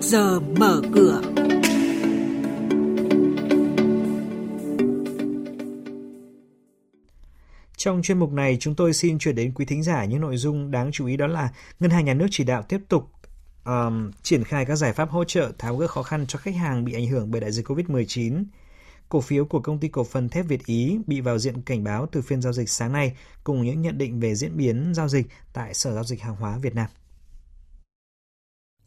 trước giờ mở cửa. Trong chuyên mục này, chúng tôi xin chuyển đến quý thính giả những nội dung đáng chú ý đó là Ngân hàng Nhà nước chỉ đạo tiếp tục um, triển khai các giải pháp hỗ trợ tháo gỡ khó khăn cho khách hàng bị ảnh hưởng bởi đại dịch COVID-19. Cổ phiếu của công ty cổ phần thép Việt Ý bị vào diện cảnh báo từ phiên giao dịch sáng nay cùng những nhận định về diễn biến giao dịch tại Sở Giao dịch Hàng hóa Việt Nam.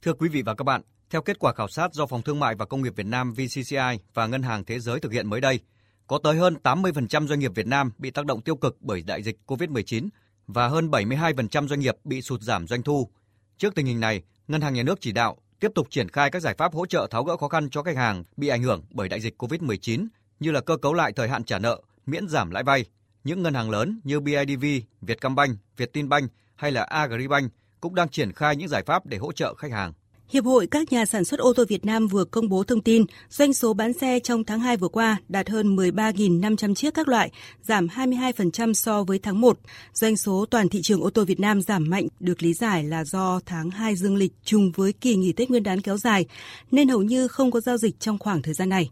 Thưa quý vị và các bạn, theo kết quả khảo sát do Phòng Thương mại và Công nghiệp Việt Nam VCCI và Ngân hàng Thế giới thực hiện mới đây, có tới hơn 80% doanh nghiệp Việt Nam bị tác động tiêu cực bởi đại dịch COVID-19 và hơn 72% doanh nghiệp bị sụt giảm doanh thu. Trước tình hình này, Ngân hàng Nhà nước chỉ đạo tiếp tục triển khai các giải pháp hỗ trợ tháo gỡ khó khăn cho khách hàng bị ảnh hưởng bởi đại dịch COVID-19 như là cơ cấu lại thời hạn trả nợ, miễn giảm lãi vay. Những ngân hàng lớn như BIDV, Vietcombank, Vietinbank hay là Agribank cũng đang triển khai những giải pháp để hỗ trợ khách hàng. Hiệp hội các nhà sản xuất ô tô Việt Nam vừa công bố thông tin doanh số bán xe trong tháng 2 vừa qua đạt hơn 13.500 chiếc các loại, giảm 22% so với tháng 1. Doanh số toàn thị trường ô tô Việt Nam giảm mạnh được lý giải là do tháng 2 dương lịch trùng với kỳ nghỉ Tết Nguyên đán kéo dài, nên hầu như không có giao dịch trong khoảng thời gian này.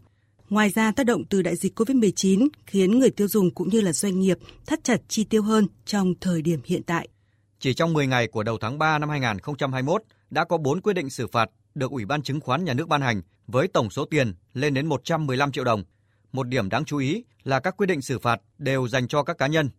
Ngoài ra, tác động từ đại dịch COVID-19 khiến người tiêu dùng cũng như là doanh nghiệp thắt chặt chi tiêu hơn trong thời điểm hiện tại. Chỉ trong 10 ngày của đầu tháng 3 năm 2021, đã có 4 quyết định xử phạt được Ủy ban Chứng khoán Nhà nước ban hành với tổng số tiền lên đến 115 triệu đồng. Một điểm đáng chú ý là các quyết định xử phạt đều dành cho các cá nhân.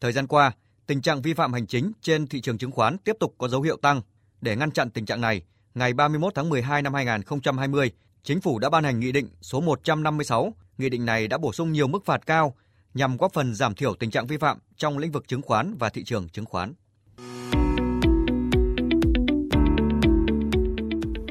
Thời gian qua, tình trạng vi phạm hành chính trên thị trường chứng khoán tiếp tục có dấu hiệu tăng. Để ngăn chặn tình trạng này, ngày 31 tháng 12 năm 2020, Chính phủ đã ban hành Nghị định số 156. Nghị định này đã bổ sung nhiều mức phạt cao nhằm góp phần giảm thiểu tình trạng vi phạm trong lĩnh vực chứng khoán và thị trường chứng khoán.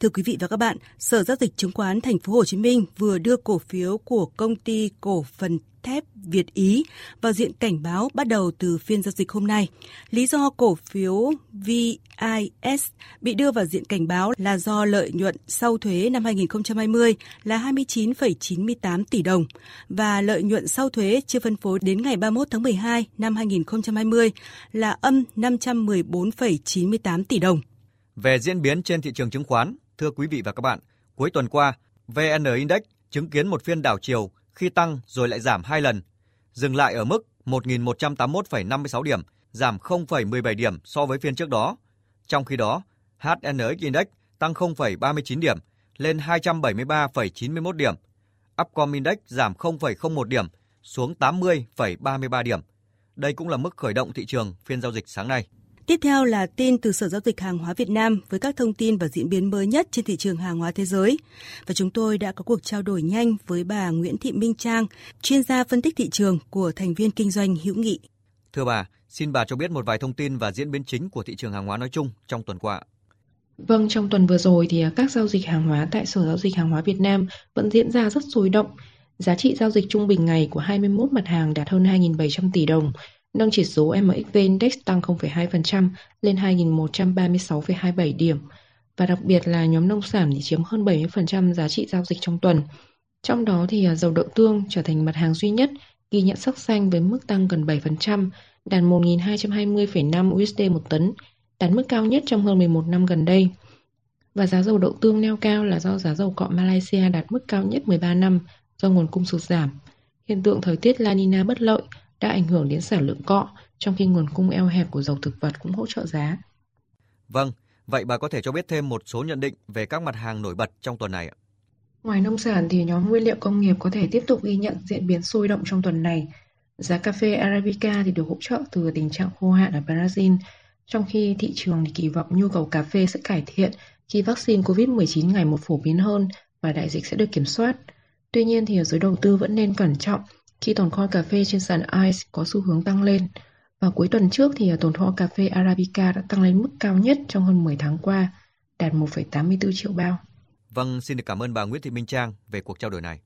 Thưa quý vị và các bạn, Sở giao dịch chứng khoán Thành phố Hồ Chí Minh vừa đưa cổ phiếu của công ty cổ phần thép Việt Ý vào diện cảnh báo bắt đầu từ phiên giao dịch hôm nay. Lý do cổ phiếu VIS bị đưa vào diện cảnh báo là do lợi nhuận sau thuế năm 2020 là 29,98 tỷ đồng và lợi nhuận sau thuế chưa phân phối đến ngày 31 tháng 12 năm 2020 là âm 514,98 tỷ đồng. Về diễn biến trên thị trường chứng khoán, thưa quý vị và các bạn, cuối tuần qua, VN Index chứng kiến một phiên đảo chiều khi tăng rồi lại giảm hai lần, dừng lại ở mức 1.181,56 điểm, giảm 0,17 điểm so với phiên trước đó. Trong khi đó, HNX Index tăng 0,39 điểm lên 273,91 điểm. Upcom Index giảm 0,01 điểm xuống 80,33 điểm. Đây cũng là mức khởi động thị trường phiên giao dịch sáng nay. Tiếp theo là tin từ Sở Giao dịch Hàng hóa Việt Nam với các thông tin và diễn biến mới nhất trên thị trường hàng hóa thế giới. Và chúng tôi đã có cuộc trao đổi nhanh với bà Nguyễn Thị Minh Trang, chuyên gia phân tích thị trường của thành viên kinh doanh hữu nghị. Thưa bà, xin bà cho biết một vài thông tin và diễn biến chính của thị trường hàng hóa nói chung trong tuần qua. Vâng, trong tuần vừa rồi thì các giao dịch hàng hóa tại Sở Giao dịch Hàng hóa Việt Nam vẫn diễn ra rất sôi động. Giá trị giao dịch trung bình ngày của 21 mặt hàng đạt hơn 2.700 tỷ đồng, nâng chỉ số MXV Index tăng 0,2% lên 2.136,27 điểm và đặc biệt là nhóm nông sản thì chiếm hơn 70% giá trị giao dịch trong tuần. Trong đó thì à, dầu đậu tương trở thành mặt hàng duy nhất ghi nhận sắc xanh với mức tăng gần 7%, đạt 1.220,5 USD một tấn, đạt mức cao nhất trong hơn 11 năm gần đây. Và giá dầu đậu tương neo cao là do giá dầu cọ Malaysia đạt mức cao nhất 13 năm do nguồn cung sụt giảm. Hiện tượng thời tiết La Nina bất lợi đã ảnh hưởng đến sản lượng cọ, trong khi nguồn cung eo hẹp của dầu thực vật cũng hỗ trợ giá. Vâng, vậy bà có thể cho biết thêm một số nhận định về các mặt hàng nổi bật trong tuần này ạ? Ngoài nông sản thì nhóm nguyên liệu công nghiệp có thể tiếp tục ghi nhận diễn biến sôi động trong tuần này. Giá cà phê Arabica thì được hỗ trợ từ tình trạng khô hạn ở Brazil, trong khi thị trường thì kỳ vọng nhu cầu cà phê sẽ cải thiện khi vaccine COVID-19 ngày một phổ biến hơn và đại dịch sẽ được kiểm soát. Tuy nhiên thì ở giới đầu tư vẫn nên cẩn trọng khi tồn kho cà phê trên sàn ICE có xu hướng tăng lên. Và cuối tuần trước thì à, tồn kho cà phê Arabica đã tăng lên mức cao nhất trong hơn 10 tháng qua, đạt 1,84 triệu bao. Vâng, xin được cảm ơn bà Nguyễn Thị Minh Trang về cuộc trao đổi này.